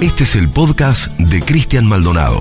Este es el podcast de Cristian Maldonado.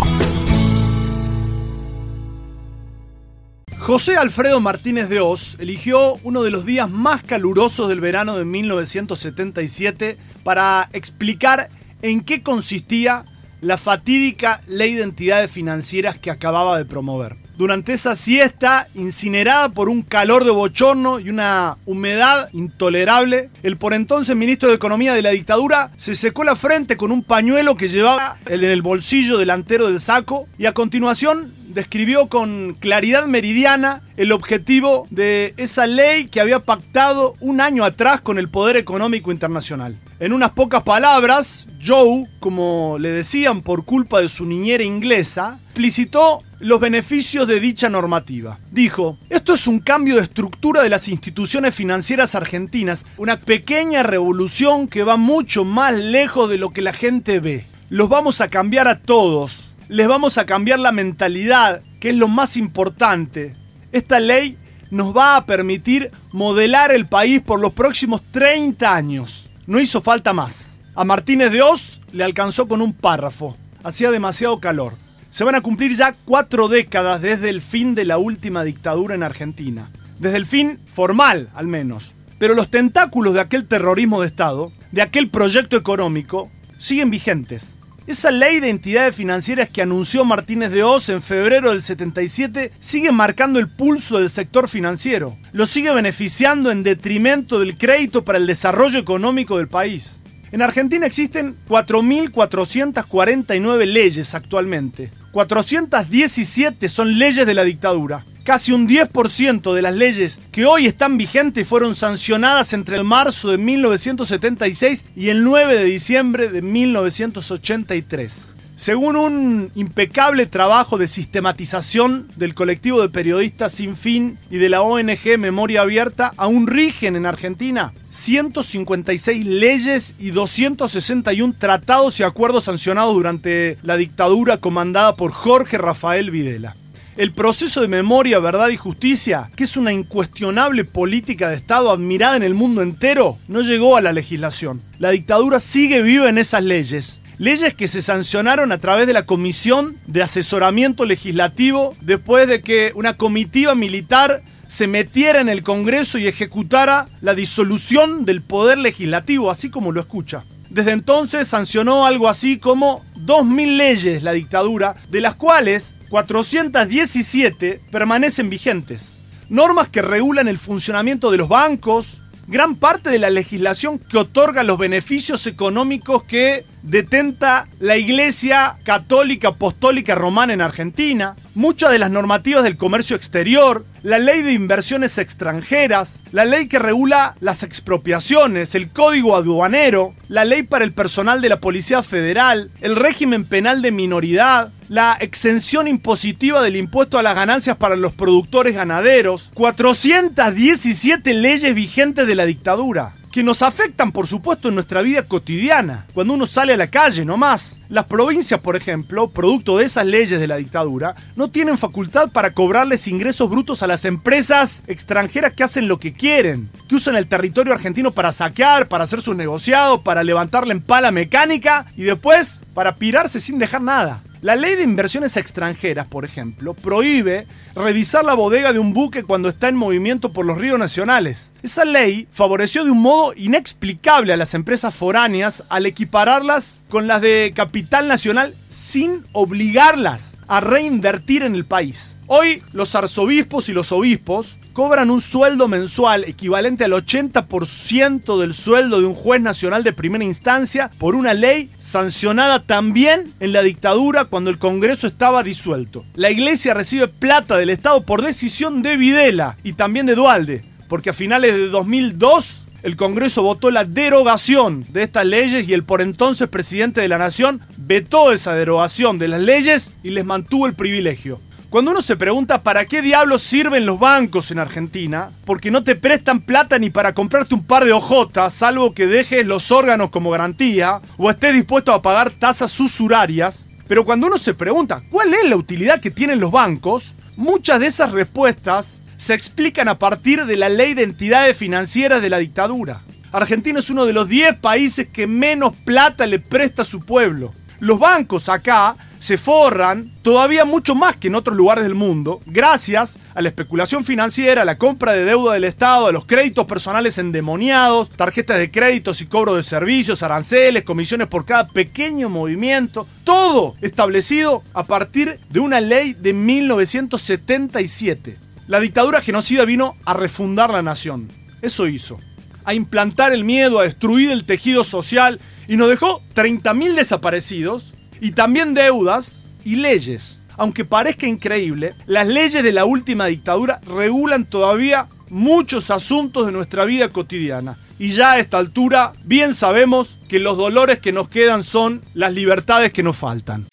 José Alfredo Martínez de Oz eligió uno de los días más calurosos del verano de 1977 para explicar en qué consistía la fatídica ley de entidades financieras que acababa de promover. Durante esa siesta, incinerada por un calor de bochorno y una humedad intolerable, el por entonces ministro de Economía de la dictadura se secó la frente con un pañuelo que llevaba en el bolsillo delantero del saco y a continuación describió con claridad meridiana el objetivo de esa ley que había pactado un año atrás con el poder económico internacional. En unas pocas palabras, Joe, como le decían por culpa de su niñera inglesa, explicitó los beneficios de dicha normativa. Dijo, esto es un cambio de estructura de las instituciones financieras argentinas, una pequeña revolución que va mucho más lejos de lo que la gente ve. Los vamos a cambiar a todos, les vamos a cambiar la mentalidad, que es lo más importante. Esta ley nos va a permitir modelar el país por los próximos 30 años. No hizo falta más. A Martínez de Oz le alcanzó con un párrafo. Hacía demasiado calor. Se van a cumplir ya cuatro décadas desde el fin de la última dictadura en Argentina. Desde el fin formal, al menos. Pero los tentáculos de aquel terrorismo de Estado, de aquel proyecto económico, siguen vigentes. Esa ley de entidades financieras que anunció Martínez de Oz en febrero del 77 sigue marcando el pulso del sector financiero. Lo sigue beneficiando en detrimento del crédito para el desarrollo económico del país. En Argentina existen 4.449 leyes actualmente. 417 son leyes de la dictadura. Casi un 10% de las leyes que hoy están vigentes fueron sancionadas entre el marzo de 1976 y el 9 de diciembre de 1983. Según un impecable trabajo de sistematización del colectivo de periodistas sin fin y de la ONG Memoria Abierta, aún rigen en Argentina 156 leyes y 261 tratados y acuerdos sancionados durante la dictadura comandada por Jorge Rafael Videla. El proceso de memoria, verdad y justicia, que es una incuestionable política de Estado admirada en el mundo entero, no llegó a la legislación. La dictadura sigue viva en esas leyes Leyes que se sancionaron a través de la Comisión de Asesoramiento Legislativo después de que una comitiva militar se metiera en el Congreso y ejecutara la disolución del poder legislativo, así como lo escucha. Desde entonces sancionó algo así como 2.000 leyes la dictadura, de las cuales 417 permanecen vigentes. Normas que regulan el funcionamiento de los bancos, gran parte de la legislación que otorga los beneficios económicos que detenta la Iglesia Católica Apostólica Romana en Argentina, muchas de las normativas del comercio exterior, la ley de inversiones extranjeras, la ley que regula las expropiaciones, el código aduanero, la ley para el personal de la Policía Federal, el régimen penal de minoridad, la exención impositiva del impuesto a las ganancias para los productores ganaderos, 417 leyes vigentes de la dictadura que nos afectan, por supuesto, en nuestra vida cotidiana, cuando uno sale a la calle, no más. Las provincias, por ejemplo, producto de esas leyes de la dictadura, no tienen facultad para cobrarles ingresos brutos a las empresas extranjeras que hacen lo que quieren, que usan el territorio argentino para saquear, para hacer sus negociados, para levantarle en pala mecánica y después para pirarse sin dejar nada. La ley de inversiones extranjeras, por ejemplo, prohíbe revisar la bodega de un buque cuando está en movimiento por los ríos nacionales. Esa ley favoreció de un modo inexplicable a las empresas foráneas al equipararlas con las de capital nacional sin obligarlas a reinvertir en el país. Hoy los arzobispos y los obispos cobran un sueldo mensual equivalente al 80% del sueldo de un juez nacional de primera instancia por una ley sancionada también en la dictadura cuando el Congreso estaba disuelto. La iglesia recibe plata del Estado por decisión de Videla y también de Dualde, porque a finales de 2002 el Congreso votó la derogación de estas leyes y el por entonces presidente de la Nación vetó esa derogación de las leyes y les mantuvo el privilegio. Cuando uno se pregunta para qué diablos sirven los bancos en Argentina, porque no te prestan plata ni para comprarte un par de ojotas, salvo que dejes los órganos como garantía o estés dispuesto a pagar tasas usurarias. Pero cuando uno se pregunta cuál es la utilidad que tienen los bancos, muchas de esas respuestas se explican a partir de la ley de entidades financieras de la dictadura. Argentina es uno de los 10 países que menos plata le presta a su pueblo. Los bancos acá se forran todavía mucho más que en otros lugares del mundo, gracias a la especulación financiera, a la compra de deuda del Estado, a los créditos personales endemoniados, tarjetas de créditos y cobro de servicios, aranceles, comisiones por cada pequeño movimiento, todo establecido a partir de una ley de 1977. La dictadura genocida vino a refundar la nación. Eso hizo. A implantar el miedo, a destruir el tejido social y nos dejó 30.000 desaparecidos y también deudas y leyes. Aunque parezca increíble, las leyes de la última dictadura regulan todavía muchos asuntos de nuestra vida cotidiana. Y ya a esta altura bien sabemos que los dolores que nos quedan son las libertades que nos faltan.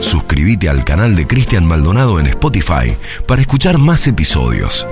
Suscríbete al canal de Cristian Maldonado en Spotify para escuchar más episodios.